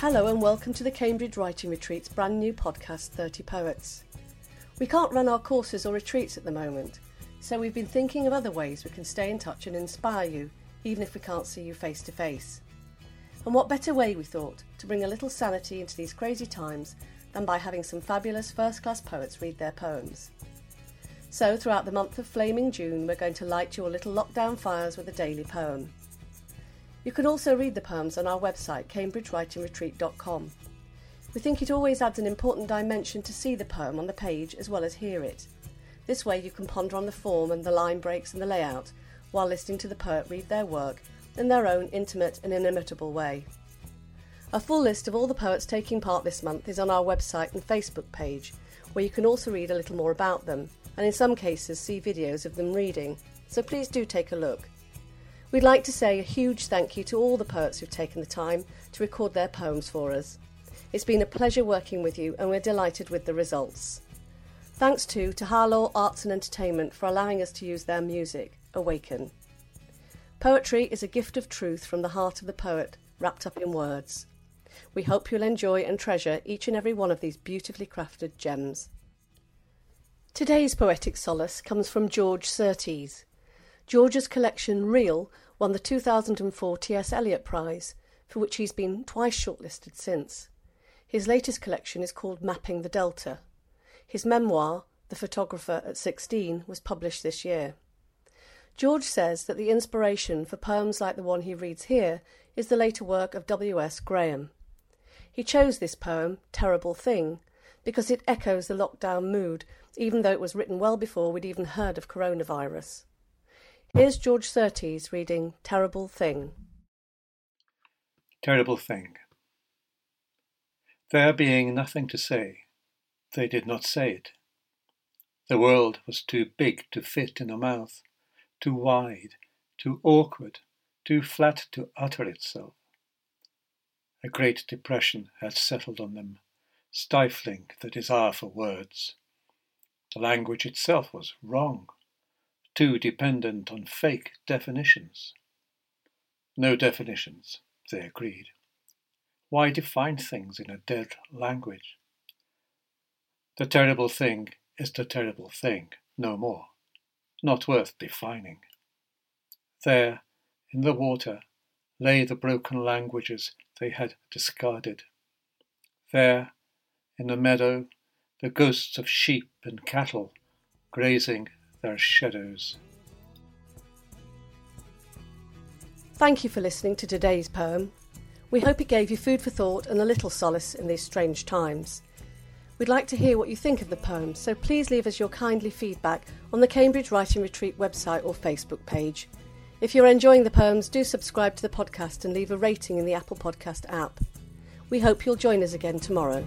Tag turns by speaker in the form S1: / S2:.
S1: Hello and welcome to the Cambridge Writing Retreat's brand new podcast, 30 Poets. We can't run our courses or retreats at the moment, so we've been thinking of other ways we can stay in touch and inspire you, even if we can't see you face to face. And what better way, we thought, to bring a little sanity into these crazy times than by having some fabulous first class poets read their poems. So, throughout the month of flaming June, we're going to light your little lockdown fires with a daily poem. You can also read the poems on our website, cambridgewritingretreat.com. We think it always adds an important dimension to see the poem on the page as well as hear it. This way you can ponder on the form and the line breaks and the layout while listening to the poet read their work in their own intimate and inimitable way. A full list of all the poets taking part this month is on our website and Facebook page, where you can also read a little more about them, and in some cases see videos of them reading, so please do take a look. We'd like to say a huge thank you to all the poets who've taken the time to record their poems for us. It's been a pleasure working with you, and we're delighted with the results. Thanks too to Halaw Arts and Entertainment for allowing us to use their music, Awaken. Poetry is a gift of truth from the heart of the poet, wrapped up in words. We hope you'll enjoy and treasure each and every one of these beautifully crafted gems. Today's poetic solace comes from George Szirtes. George's collection Real won the 2004 T.S. Eliot Prize, for which he's been twice shortlisted since. His latest collection is called Mapping the Delta. His memoir, The Photographer at 16, was published this year. George says that the inspiration for poems like the one he reads here is the later work of W.S. Graham. He chose this poem, Terrible Thing, because it echoes the lockdown mood, even though it was written well before we'd even heard of coronavirus. Here's George Szirtes reading Terrible Thing.
S2: Terrible Thing. There being nothing to say, they did not say it. The world was too big to fit in a mouth, too wide, too awkward, too flat to utter itself. A great depression had settled on them, stifling the desire for words. The language itself was wrong too dependent on fake definitions. No definitions, they agreed. Why define things in a dead language? The terrible thing is the terrible thing, no more, not worth defining. There, in the water, lay the broken languages they had discarded. There, in the meadow, the ghosts of sheep and cattle grazing their shadows.
S1: Thank you for listening to today's poem. We hope it gave you food for thought and a little solace in these strange times. We'd like to hear what you think of the poem, so please leave us your kindly feedback on the Cambridge Writing Retreat website or Facebook page. If you're enjoying the poems, do subscribe to the podcast and leave a rating in the Apple Podcast app. We hope you'll join us again tomorrow.